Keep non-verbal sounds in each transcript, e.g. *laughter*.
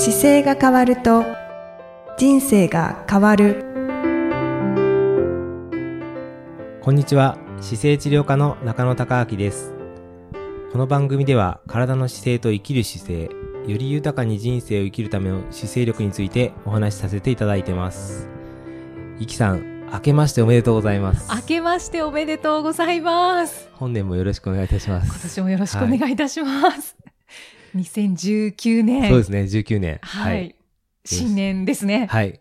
姿勢が変わると人生が変わる。こんにちは。姿勢治療科の中野孝明です。この番組では体の姿勢と生きる姿勢より豊かに人生を生きるための姿勢力についてお話しさせていただいてます。いきさん明けましておめでとうございます。明けましておめでとうございます。本年もよろしくお願いいたします。今年もよろしくお願いいたします、2019年。そうですね19年。はい、新年ですね、はい。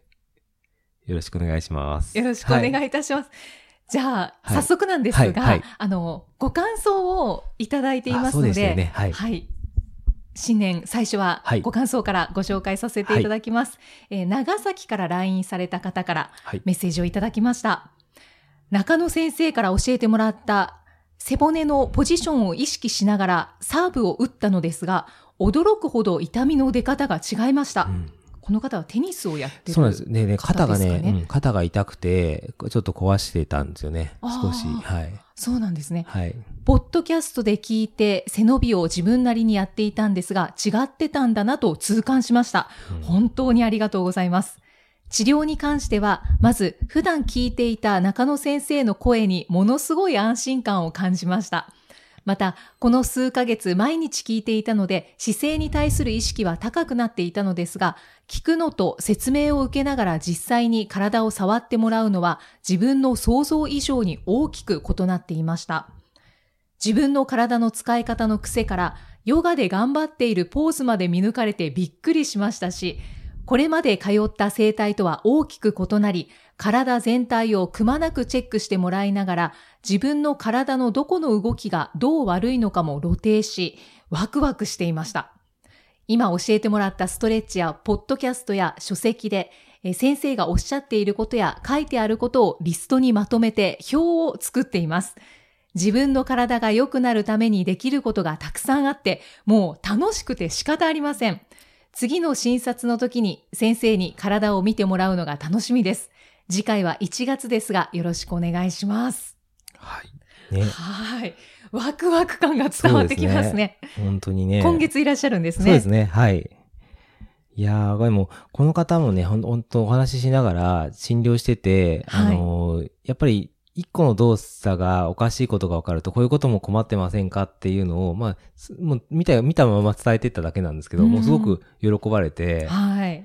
よろしくお願いします。よろしくお願はいいいたします、じゃあ、はい。早速なんですが、はいはい。あのご感想をいただいていますのでよね。はい。はい。新年最初ははい。ご感想からご紹介させていただきます、えー長崎から来院された方からはい。メッセージをいただきました。中野先生から教えてもらった背骨のポジションを意識しながらサーブを打ったのですが、驚くほど痛みの出方が違いました。うんこの方はテニスをやってるそうなんです。ねね、肩がねねうん肩が痛くて、ちょっと壊してたんですよね。少し。はい。そうなんですね。はい。ポッドキャストで聞いて背伸びを自分なりにやっていたんですが、違ってたんだなと痛感しました。うん本当にありがとうございます。治療に関しては、まず普段聞いていた中野先生の声にものすごい安心感を感じました。また、この数ヶ月毎日聞いていたので、姿勢に対する意識は高くなっていたのですが、聞くのと説明を受けながら実際に体を触ってもらうのは自分の想像以上に大きく異なっていました。自分の体の使い方の癖からヨガで頑張っているポーズまで見抜かれてびっくりしましたし、これまで通った生態とは大きく異なり、体全体をくまなくチェックしてもらいながら、自分の体のどこの動きがどう悪いのかも露呈し、ワクワクしていました。今教えてもらったストレッチやポッドキャストや書籍で、先生がおっしゃっていることや書いてあることをリストにまとめて表を作っています。自分の体が良くなるためにできることがたくさんあって、もう楽しくて仕方ありません。次の診察の時に先生に体を見てもらうのが楽しみです。次回は1月ですがよろしくお願いします。はい。ね。はい。ワクワク感が伝わってきますね。本当にね。今月いらっしゃるんですね。そうですね。はい。いやー、でも、この方もね、ほんほんとお話ししながら診療してて、はいあのーやっぱり、一個の動作がおかしいことが分かると、こういうことも困ってませんかっていうのを、まあ、すもう見た、見たまま伝えてっただけなんですけど、うん。もうすごく喜ばれて、はい。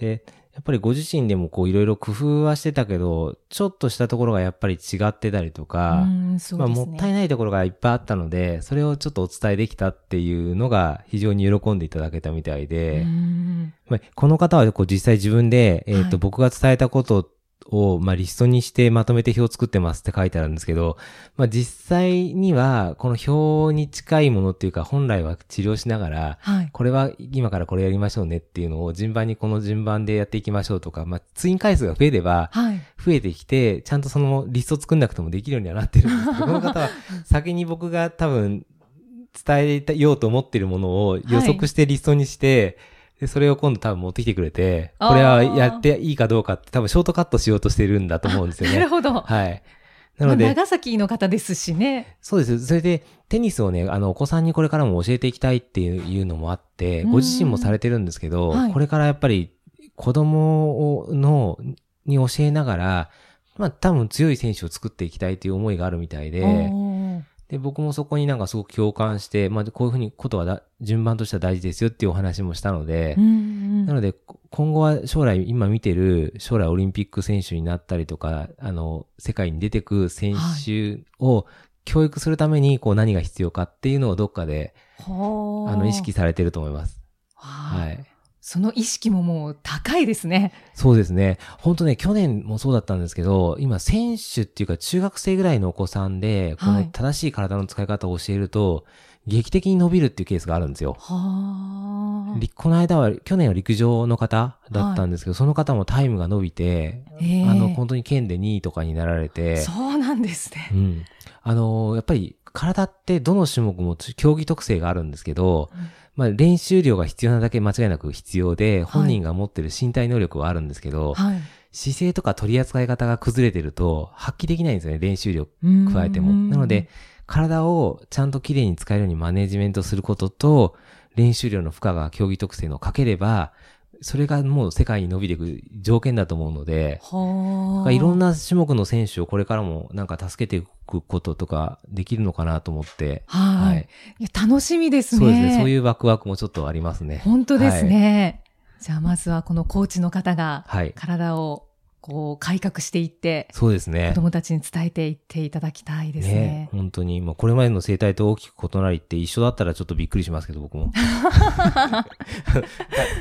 で、やっぱりご自身でもこういろいろ工夫はしてたけど、ちょっとしたところがやっぱり違ってたりとか、うんそうまあ。もったいないところがいっぱいあったので、それをちょっとお伝えできたっていうのが非常に喜んでいただけたみたいで、うん。まあこの方はこう実際自分で、えっ、と、はい。僕が伝えたことを、まあ、リストにしてまとめて表を作ってますって書いてあるんですけど、まあ、実際には、この表に近いものっていうか、本来は治療しながら、はい。これは今からこれやりましょうねっていうのを順番にこの順番でやっていきましょうとか、まあ、ツイン回数が増えれば、はい。増えてきて、ちゃんとそのリスト作んなくてもできるようにはなってるんですけど、*laughs* この方は先に僕が多分伝えようと思ってるものを予測してリストにして、で、それを今度多分持ってきてくれて、これはやっていいかどうかって多分ショートカットしようとしてるんだと思うんですよね。*laughs* なるほど。はい。なまあので、長崎の方ですしね。そうです。それで、テニスをね、あの、お子さんにこれからも教えていきたいっていうのもあって、ご自身もされてるんですけど、はいこれからやっぱり子供をの、に教えながら、まあ多分強い選手を作っていきたいという思いがあるみたいで、で、僕もそこになんかすごく共感して、まあこういうふうにことはだ順番としては大事ですよっていうお話もしたので、うんうんなので、こ今後は将来、今見てる将来オリンピック選手になったりとか、あの、世界に出てく選手を教育するために、こう何が必要かっていうのをどっかで、ほーあの、意識されてると思います。は。はいい。その意識ももう高いですね。そうですね。本当ね、去年もそうだったんですけど、今、選手っていうか中学生ぐらいのお子さんで、このはい正しい体の使い方を教えると、劇的に伸びるっていうケースがあるんですよ。はこの間は、去年は陸上の方だったんですけど、その方もタイムが伸びて、ええあの、本当に県で2位とかになられて、そうなんですねう。ん。あのーやっぱり体ってどの種目も競技特性があるんですけど、うんまあ練習量が必要なだけ間違いなく必要で、本人が持ってる身体能力はあるんですけど、はい。姿勢とか取り扱い方が崩れてると発揮できないんですよね、練習量うん加えても。なので、、体をちゃんときれいに使えるようにマネジメントすることと、練習量の負荷が競技特性のかければ、それがもう世界に伸びていく条件だと思うので、はあ。いろんな種目の選手をこれからもなんか助けていくこととかできるのかなと思って、はい。いや楽しみですね。そうですね。そういうワクワクもちょっとありますね。本当ですね。じゃあまずはこのコーチの方がはい。こう改革していって、そうですね子。供たちに伝えていっていただきたいですね。本当に、もうこれまでの生態と大きく異なりって一緒だったらちょっとびっくりしますけど、僕も。*laughs*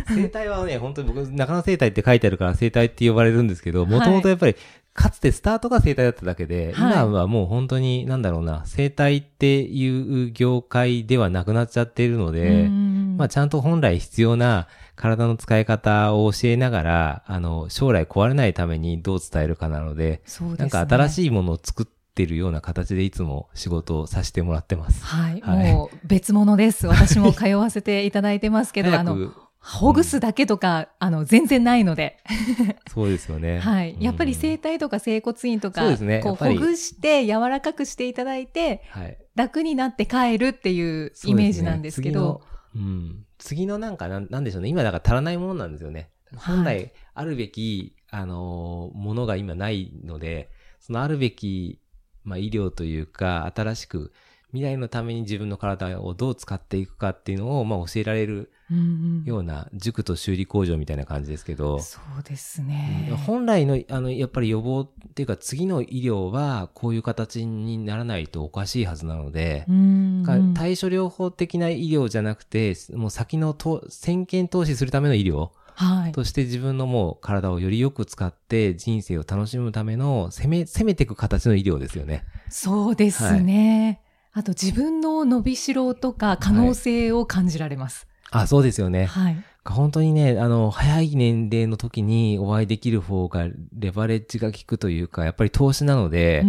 生態はね、本当に僕、中野生態って書いてあるから生態って呼ばれるんですけど、もともとやっぱり、かつてスタートが生態だっただけで、はい今はもう本当に、なんだろうな、生態っていう業界ではなくなっちゃっているので、うんまあちゃんと本来必要な体の使い方を教えながら、あの、将来壊れないためにどう伝えるかなので、ですね。なんか新い。しいものを作ってるような形でいつも仕事をさせてもらってます。はい。はいもう別物です。私も通わせていただいてますけど、*laughs* あの、ほぐすだけとか、あの、全然ないので。*laughs* そうですよね。はい。やっぱりうん整体とか整骨院とか、そうですねこう、ほぐして柔らかくしていただいて、はい。楽になって帰るっていうイメージなんですけど、そうん。次のなんかなん、なんでしょうね。今だから足らないものなんですよね。はい本来あるべき、あのーものが今ないので、そのあるべき、まあ医療というか、新しく、未来のために自分の体をどう使っていくかっていうのを、まあ教えられるうんうんような塾と修理工場みたいな感じですけど、そうですね。うん本来の、あの、やっぱり予防っていうか次の医療はこういう形にならないとおかしいはずなので、うんか対処療法的な医療じゃなくて、もう先のと先見投資するための医療はい。として自分のもう体をよりよく使って人生を楽しむための攻め、攻めていく形の医療ですよね。そうですね。あと自分の伸びしろとか可能性を感じられます。あ、そうですよね。はい。本当にね、あの、早い年齢の時にお会いできる方がレバレッジが効くというか、やっぱり投資なので、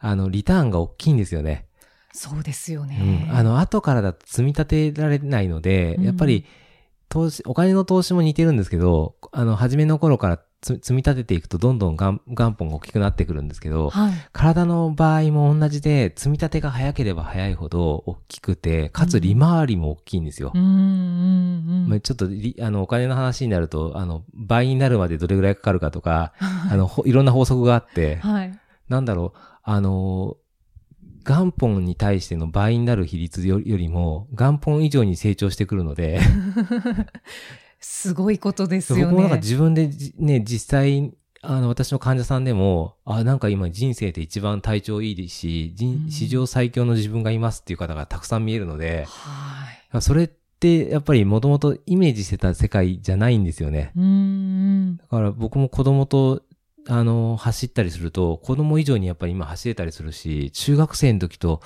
あの、リターンが大きいんですよね。そうですようね。ん。あの、後からだと積み立てられないので、うんやっぱり、投資、お金の投資も似てるんですけど、あの、初めの頃からつ積み立てていくとどんどん元元本が大きくなってくるんですけど、はい。体の場合も同じで、積み立てが早ければ早いほど大きくて、かつ利回りも大きいんですよ。うん。まあ、ちょっとり、あの、お金の話になると、あの、倍になるまでどれぐらいかかるかとか、あの、ほいろんな法則があって、はい。なんだろう、あの、元本に対しての倍になる比率よよりも、元本以上に成長してくるので、*laughs* すごいことですよね。僕もなんか自分でじね、実際、あの、私の患者さんでも、あ、なんか今人生で一番体調いいですし、人うん史上最強の自分がいますっていう方がたくさん見えるので、はい。それってやっぱりもともとイメージしてた世界じゃないんですよね。うんうん。だから僕も子供と、あの、走ったりすると、子供以上にやっぱり今走れたりするし、中学生の時と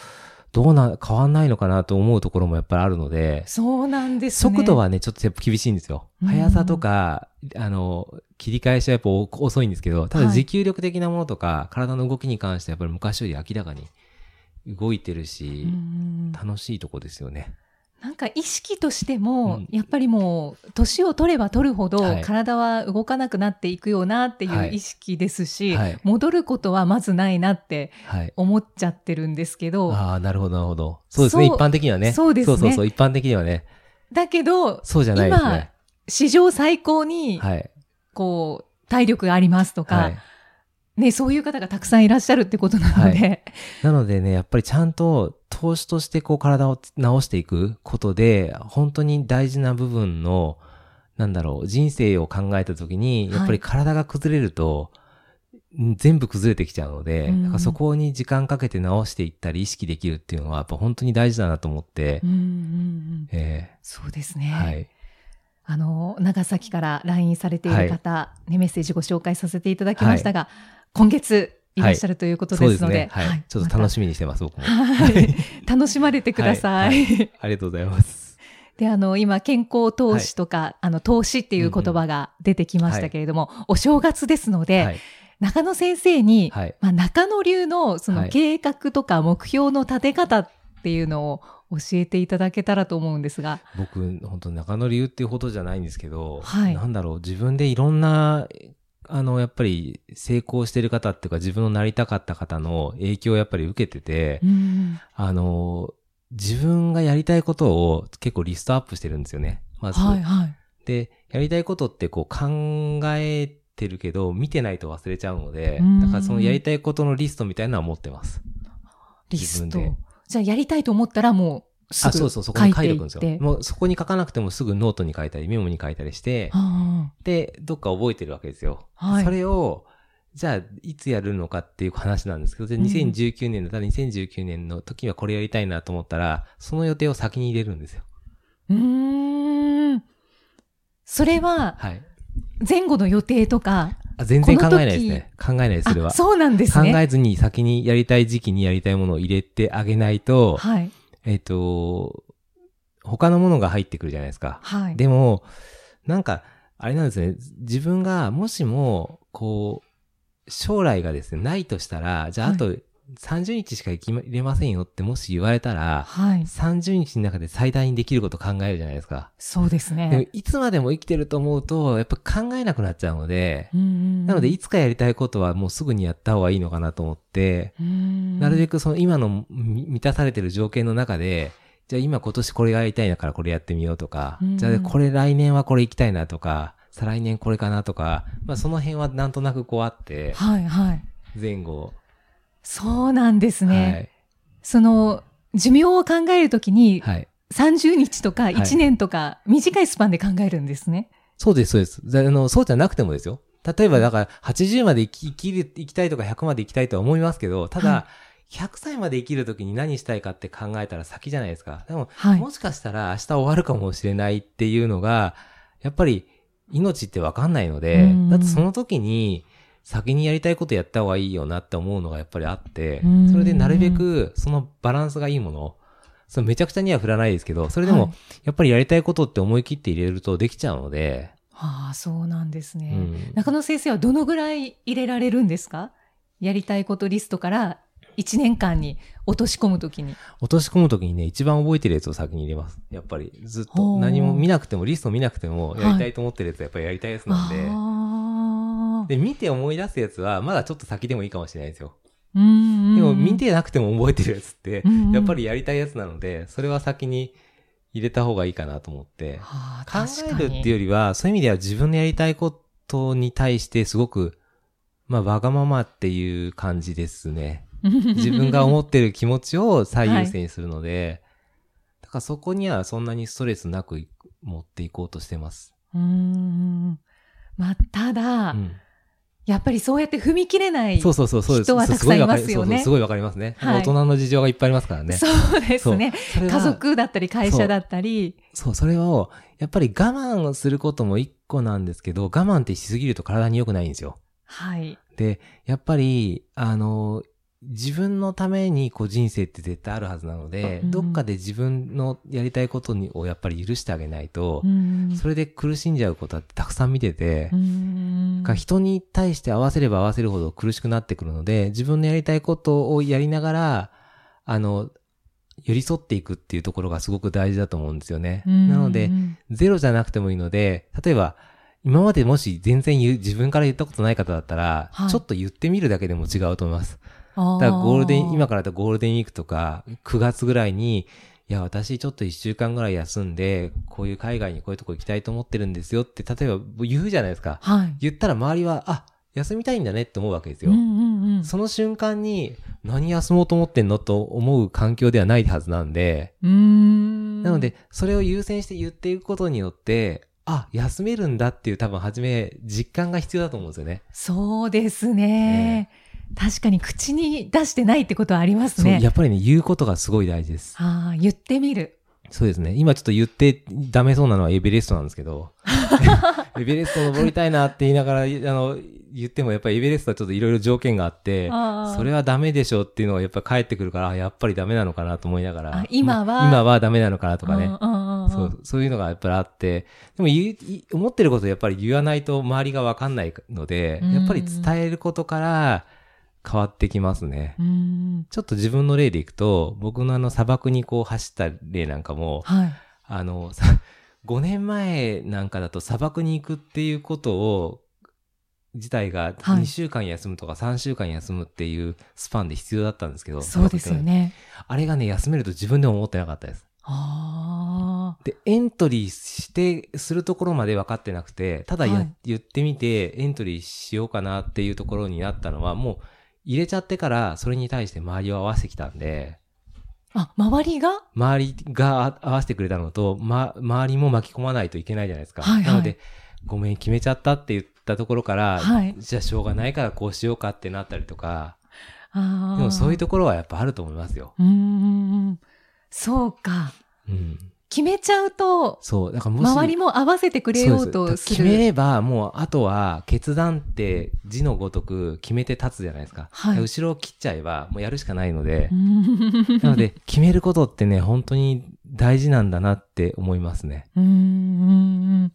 どうな、変わんないのかなと思うところもやっぱりあるので、そうなんですね。速度はね、ちょっとやっぱ厳しいんですよ。うん速さとか、あの、切り返しはやっぱお遅いんですけど、ただはい持久力的なものとか、体の動きに関してはやっぱり昔より明らかに動いてるしう、ん楽しいとこですよね。なんか意識としても、うんやっぱりもう、年を取れば取るほど、はい体は動かなくなっていくよなっていはいう意識ですし、はい戻ることはまずないなってはい。思っちゃってるんですけど、ああ、なるほど、なるほど。そうですね、一般的にはね。そうですねそうそうそう、一般的にはね。だけど、そうじゃないですね。史上最高に、はい。こう、体力がありますとか、はい。ね、そういう方がたくさんいらっしゃるってことなので、なのでね、やっぱりちゃんと投資としてこう体を直していくことで、本当に大事な部分の、なんだろう、人生を考えたときに、やっぱり体が崩れると、ん全部崩れてきちゃうので、うん。だからそこに時間かけて直していったり意識できるっていうのは、やっぱ本当に大事だなと思ってうん、うんうん。えそうですね。ーはい。あの、長崎から LINE されている方、ね、メッセージご紹介させていただきましたが、今月いらっしゃるということでので、ですすね。はい。ちょっと楽しみにしてます、僕も。またはい。*laughs* 楽しまれてください。はありがとうございます。で、あの、今、健康投資とか、あの、投資っていう言葉が出てきましたけれども、お正月ですので、はい。中野先生に、はい。まあ、中野流のそはいの計画とか目標の立て方っていうのを教えていただけたらと思うんですが。僕、本当中野流っていうほどじゃないんですけど、はいなんだろう、自分でいろんな、あの、やっぱり成功してる方っていうか自分のなりたかった方の影響をやっぱり受けてて、うんあの、自分がやりたいことを結構リストアップしてるんですよね。まず。はいはい。で、やりたいことってこう考えてるけど、見てないと忘れちゃうのでうん、だからそのやりたいことのリストみたいなのは持ってます。リスト。じゃあやりたいと思ったらもうすあ、ぐそうそう、そこに書いておくんですよ。もうそこに書かなくてもすぐノートに書いたり、メモに書いたりして、あで、どっか覚えてるわけですよ。あはい。それを、じゃあ、いつやるのかっていう話なんですけど、でうん2019年だったら2019年の時はこれやりたいなと思ったら、その予定を先に入れるんですよ。うーん。それははい。前後の予定とか、あ全然考えないですね。考えないです、それはあ。そうなんです考ね。えずに先にやりたい時期にやりたいものを入れてあげないと、はい。えっ、と、他のものが入ってくるじゃないですか。はい。でも、なんか、あれなんですね。自分がもしも、こう、将来がですね、ないとしたら、じゃあはいあと30日しか生きれませんよってもし言われたら、はい。30日の中で最大にできること考えるじゃないですか。そうですでもね。いつまでも生きてると思うと、やっぱ考えなくなっちゃうので、うんうんうんなのでいつかやりたいことはもうすぐにやった方がいいのかなと思って、うんなるべくその今のみ満たされてる条件の中で、じゃあ今今年これがやりたいなからこれやってみようとか、うんじゃあこれ来年はこれ行きたいなとか、再来年これかなとか、まあその辺はなんとなくこうあって、はいはい。前後。そうなんですはね。い。その、寿命を考えるときに、はい。30日とかい1年とか、短いスパンで考えるんですね。そうです、そうです。であの、そうじゃなくてもですよ。例えばだから80まで生き生きる、生きたいとか100まで生きたいとは思いますけど、ただ、は100歳まで生きるときに何したいかって考えたら先じゃないですか。でも、はい。もしかしたら明日終わるかもしれないっていうのが、やっぱり命ってわかんないのでうん、だってその時に先にやりたいことやった方がいいよなって思うのがやっぱりあってうん、それでなるべくそのバランスがいいもの、そのめちゃくちゃには振らないですけど、それでもはいやっぱりやりたいことって思い切って入れるとできちゃうので、ああ、そうなんですうね。ん中野先生はどのぐらい入れられるんですか？やりたいことリストから1年間に落とし込むときに。落とし込む時にね、一番覚えてるやつを先に入れます。やっぱりずっと何も見なくても、リスト見なくても、やりたいと思ってるやつはやっぱりやりたいやつなんで、ああ。で、見て思い出すやつはまだちょっと先でもいいかもしれないですよ。でも見てなくても覚えてるやつってやっぱりやりたいやつなので、それは先に入れた方がいいかなと思って。はあ考えるっていうよりは、そういう意味では自分のやりたいことに対してすごく、まあ、わがままっていう感じですね。*laughs* 自分が思ってる気持ちを最優先にするので、だからそこにはそんなにストレスなくい持っていこうとしてます。うーん。まあ、ただ、うん。やっぱりそうやって踏み切れない。そうそうそう、そうです。人はたくさんいますよねすごいわかりそうそうすごいわかりますね。はい大人の事情がいっぱいありますからね。そうですね。家族だったり会社だったり。そう、それを、やっぱり我慢することも一個なんですけど、我慢ってしすぎると体に良くないんですよ。はい。で、やっぱり、あの、自分のためにこう人生って絶対あるはずなので、うん。どっかで自分のやりたいことにをやっぱり許してあげないとう、ん。それで苦しんじゃうことってたくさん見ててう、ん。が人に対して合わせれば合わせるほど苦しくなってくるので、自分のやりたいことをやりながら、あの、寄り添っていくっていうところがすごく大事だと思うんですよね。うん。なので、ゼロじゃなくてもいいので、例えば、今までもし全然自分から言ったことない方だったら、はい。ちょっと言ってみるだけでも違うと思います。だからゴールデン、今からだとゴールデンウィークとか、9月ぐらいに、いや、私ちょっと1週間ぐらい休んで、こういう海外にこういうとこ行きたいと思ってるんですよって、例えば言うじゃないですか。はい。言ったら周りは、あ、休みたいんだねって思うわけですよ。うんうんうん。その瞬間に、何休もうと思ってんのと思う環境ではないはずなんで、ん。なので、それを優先して言っていくことによって、あ、休めるんだっていう多分初め実感が必要だと思うんですよね。そうですね。確かに口に出してないってことはありますね。そう、やっぱりね、言うことがすごい大事です。ああ、言ってみる。そうですね。今ちょっと言ってダメそうなのはエベレストなんですけど、*laughs* エベレスト登りたいなって言いながら、あの、言ってもやっぱりエベレストはちょっといろいろ条件があって、それはダメでしょっていうのがやっぱ返ってくるから、あやっぱりダメなのかなと思いながらあ、今は今はダメなのかなとかね。そう、そういうのがやっぱりあって、でも言うい思ってることをやっぱり言わないと周りがわかんないので、うんやっぱり伝えることから変わってきますね。うん。ちょっと自分の例でいくと、僕のあの砂漠にこう走った例なんかも、はい。あの、さ5年前なんかだと砂漠に行くっていうことを自体がはい2週間休むとか3週間休むっていうスパンで必要だったんですけど、そうですよね。あれがね、休めると自分でも思ってなかったです。あで、エントリーして、するところまで分かってなくて、ただや、はい言ってみて、エントリーしようかなっていうところになったのは、もう、入れちゃってから、それに対して周りを合わせてきたんで、あ。あ、周りが？周りが合わせてくれたのと、ま、周りも巻き込まないといけないじゃないですか。はいはいなので、ごめん、決めちゃったって言ったところから、はいじゃあしょうがないからこうしようかってなったりとか、ああ。でもそういうところはやっぱあると思いますよ。うーん。そうか。うん。決めちゃうと、そう。だからもし、周りも合わせてくれようとです決めする。れば、もう、あとは、決断って字のごとく決めて立つじゃないですか。はい後ろを切っちゃえば、もうやるしかないのでう、ん *laughs* なので、決めることってね、本当に大事なんだなって思いますね。うーん。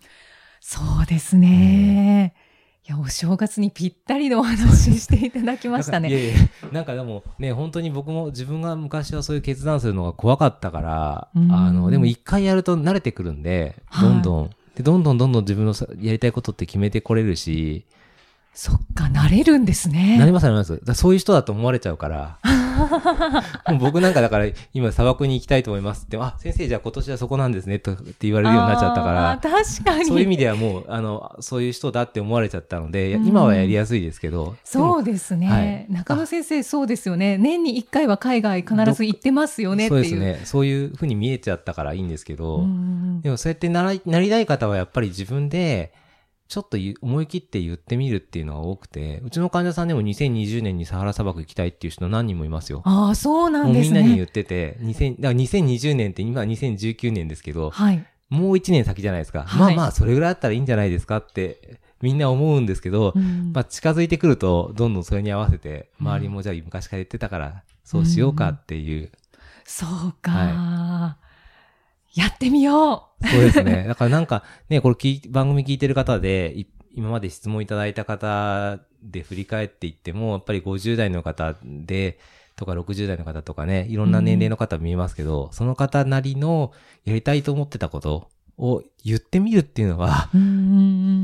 そうですね。いや、お正月にぴったりのお話していただきましたね。なんかいやいや、なんかでもね、本当に僕も自分が昔はそういう決断するのが怖かったから、うん。あの、でも一回やると慣れてくるんで、どんどん、で、どんどんどんどん自分のさやりたいことって決めてこれるし、そっか、慣れるんですね。なりますなります。そういう人だと思われちゃうから、*laughs* もう僕なんかだから今砂漠に行きたいと思いますって、あ、先生じゃあ今年はそこなんですね、とって言われるようになっちゃったから確かに。そういう意味ではもう、あの、そういう人だって思われちゃったので、うん今はやりやすいですけど。そうですね。はい中野先生、そうですよね。年に1回は海外必ず行ってますよねっていう。そうですね。そういうふうに見えちゃったからいいんですけど、うんでもそうやってならなりたい方はやっぱり自分で、ちょっと思い切って言ってみるっていうのが多くて、うちの患者さんでも2020年にサハラ砂漠行きたいっていう人何人もいますよ。ああ、そうなんですみんなに言ね。ってて、2000だから2020年って今は2019年ですけど、はい。もう1年先じゃないですか。はいまあまあ、それぐらいあったらいいんじゃないですかって、みんな思うんですけど、うんまあ近づいてくると、どんどんそれに合わせて、周りもじゃあ昔から言ってたから、そうしようかっていう。そうか、はやってみよそうですね。*laughs* だからなんか、ね、これ聞い番組聞いてる方で、い今まで質問いただいた方で振り返っていっても、やっぱり50代の方で、とか60代の方とかね、いろんな年齢の方見えますけど、その方なりのやりたいと思ってたことを言ってみるっていうのは、う。うんうんう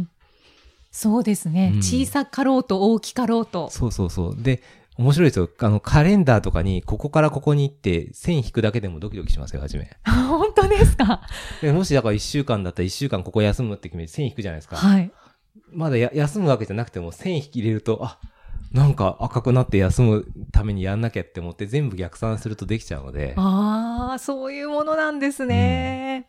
んそうですね、うん小さかろうと大きかろうと。そうそうそう。で、面白いですよ。あの、カレンダーとかに、ここからここに行って、線引くだけでもドキドキしますよ、はじめ。*laughs* 本当ですか？*laughs* でもし、だから1週間だったら1週間ここ休むって決めて線引くじゃないですか。はい。まだや休むわけじゃなくても、線引き入れると、あ、なんか赤くなって休むためにやんなきゃって思って、全部逆算するとできちゃうので、ああ、そういうものなんですね。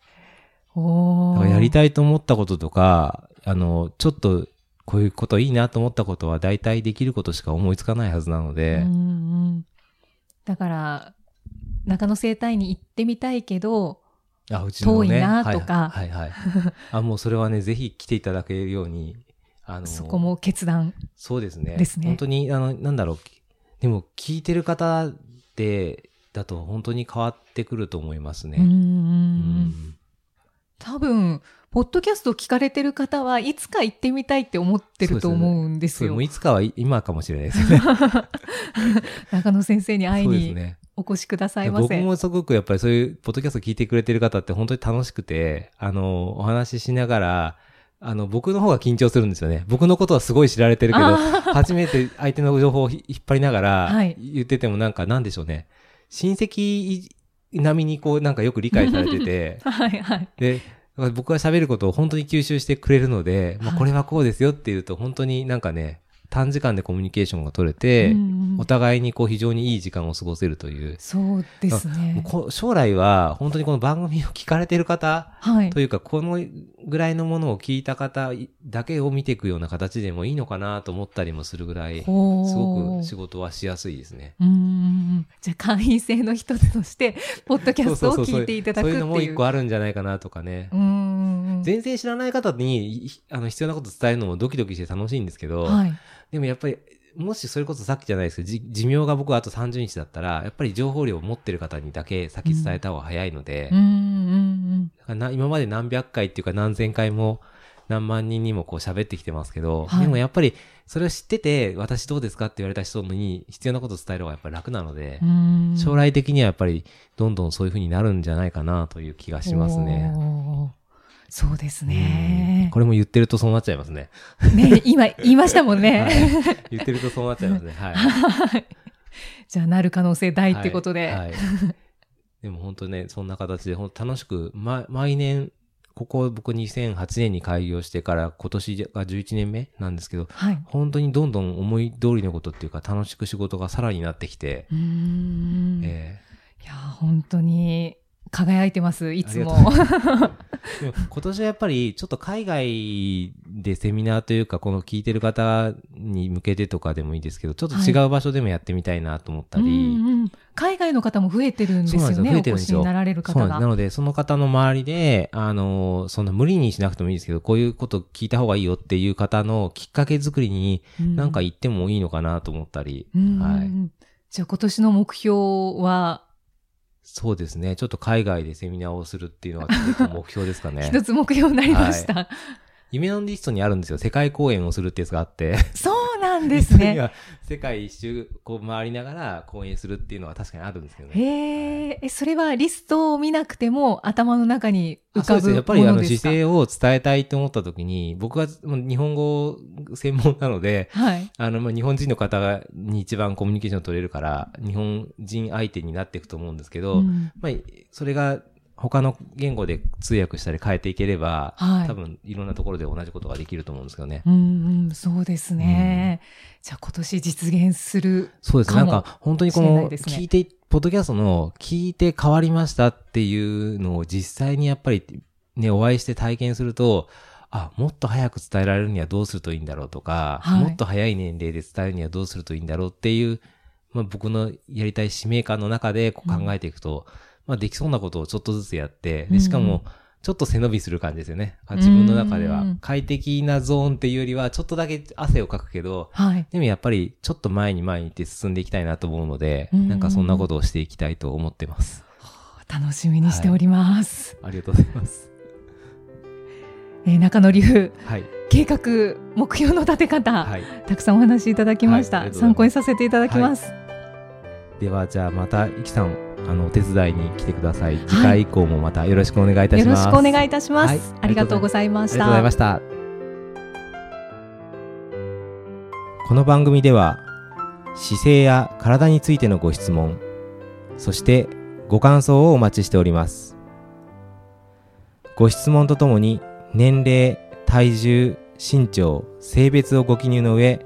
おーだからやりたいと思ったこととか、あの、ちょっと、こういうこといいなと思ったことは、大体できることしか思いつかないはずなので、うんうんだから、中野生態に行ってみたいけど、あ、うちのね。遠いなとかはいはい、はいはいあ、もうそれはね、*laughs* ぜひ来ていただけるように、あの、そこも決断。そうですね。ですね本当に、あの、なんだろう。でも、聞いてる方で、だと本当に変わってくると思いますね。うんうん多分、ポッドキャスト聞かれてる方はいつか行ってみたいって思ってると思うんですよそうもう。いつかは今かもしれないですよね。*laughs* 中野先生に会いに。お越しくださいませ。僕もすごくやっぱりそういう、ポッドキャスト聞いてくれてる方って本当に楽しくて、あの、お話ししながら、あの、僕の方が緊張するんですよね。僕のことはすごい知られてるけど、あ初めて相手の情報をひ引っ張りながらはい言っててもなんかなんでしょうね。親戚並みにこうなんかよく理解されてて、ー *laughs* はいはい。で、僕が喋ることを本当に吸収してくれるので、まあこれはこうですよっていうと本当になんかね、短時間でコミュニケーションが取れて、うんうんお互いにこう非常にいい時間を過ごせるという。そうですね。こ将来は本当にこの番組を聞かれてる方はいと。いうか、このぐらいのものを聞いた方だけを見ていくような形でもいいのかなと思ったりもするぐらい、すごく仕事はしやすいですね。うーん。じゃあ会員制の一つとして、ポッドキャストを聞いていただくっていう。そういうのも一個あるんじゃないかなとかねう。ーん。全然知らない方にいあの必要なこと伝えるのもドキドキして楽しいんですけど、はい。でもやっぱり、もしそれこそさっきじゃないですけど、じ寿命が僕はあと30日だったら、やっぱり情報量を持ってる方にだけ先伝えた方が早いので、今まで何百回っていうか何千回も何万人にもこう喋ってきてますけど、はい。でもやっぱりそれを知ってて、私どうですかって言われた人に必要なことを伝える方がやっぱり楽なのでう、ん。将来的にはやっぱりどんどんそういう風になるんじゃないかなという気がしますね。そうですね。これも言ってるとそうなっちゃいますね。ね、今言いましたもんね。はい言ってるとそうなっちゃいますね。はい。はい。じゃあなる可能性大ってことで。はいはいでも本当ね、そんな形で、本当楽しく、ま、毎年、ここ僕2008年に開業してから今年が11年目なんですけど、はい。本当にどんどん思い通りのことっていうか楽しく仕事がさらになってきて、うーいや、本当に輝いてます、いつも。*laughs* 今年はやっぱりちょっと海外でセミナーというかこの聞いてる方に向けてとかでもいいですけど、ちょっと違う場所でもやってみたいなと思ったり、うんうん。海外の方も増えてるんですよそうなんですよ。増ね、えてるんですよなられる方なので、その方の周りで、あの、そんな無理にしなくてもいいですけど、こういうこと聞いた方がいいよっていう方のきっかけ作りに、うんなんか言ってもいいのかなと思ったり、うん。はい。じゃあ今年の目標は、そうですね。ちょっと海外でセミナーをするっていうのが結構目標ですかね。*laughs* 一つ目標になりました。夢のリストにあるんですよ。世界公演をするってやつがあって。そ *laughs* うなんですにね。は *laughs* 世界一周こう回りながら公演するっていうのは確かにあるんですけどね。へーえ、それはリストを見なくても頭の中に浮かぶあそうですね。やっぱりあのものですか？姿勢を伝えたいと思った時に、僕はもう日本語専門なので、はい。あの、まあ、日本人の方に一番コミュニケーション取れるから、日本人相手になっていくと思うんですけど、うんまあ、それが他の言語で通訳したり変えていければ、はい多分いろんなところで同じことができると思うんですけどね。うんうん、そうですね。じゃあ今年実現する。そうですね。なんか本当にこの、聞いて、ポッドキャストの聞いて変わりましたっていうのを実際にやっぱりね、お会いして体験すると、あ、もっと早く伝えられるにはどうするといいんだろうとか、はいもっと早い年齢で伝えるにはどうするといいんだろうっていう、まあ僕のやりたい使命感の中でこう考えていくと、まあできそうなことをちょっとずつやって、で、しかうんも、ちょっと背伸びする感じですよね。あ自分の中ではうん。快適なゾーンっていうよりは、ちょっとだけ汗をかくけど、はい。でもやっぱりちょっと前に前に行って進んでいきたいなと思うので、うんなんかそんなことをしていきたいと思ってます。楽しみにしております。ありがとうございます。えー中野流はい。計画目標の立て方、はい。たくさんお話しいただきました、はい参考にさせていただきます、では、じゃあまた、いきさん、あの、お手伝いに来てください。次回以降もまたよろしくお願いいたします。よろしくお願いいたします、はいありがとうございましありがとうございまたした。この番組では、姿勢や体についてのご質問、そしてご感想をお待ちしております。ご質問とともに、年齢、体重、身長、性別をご記入の上、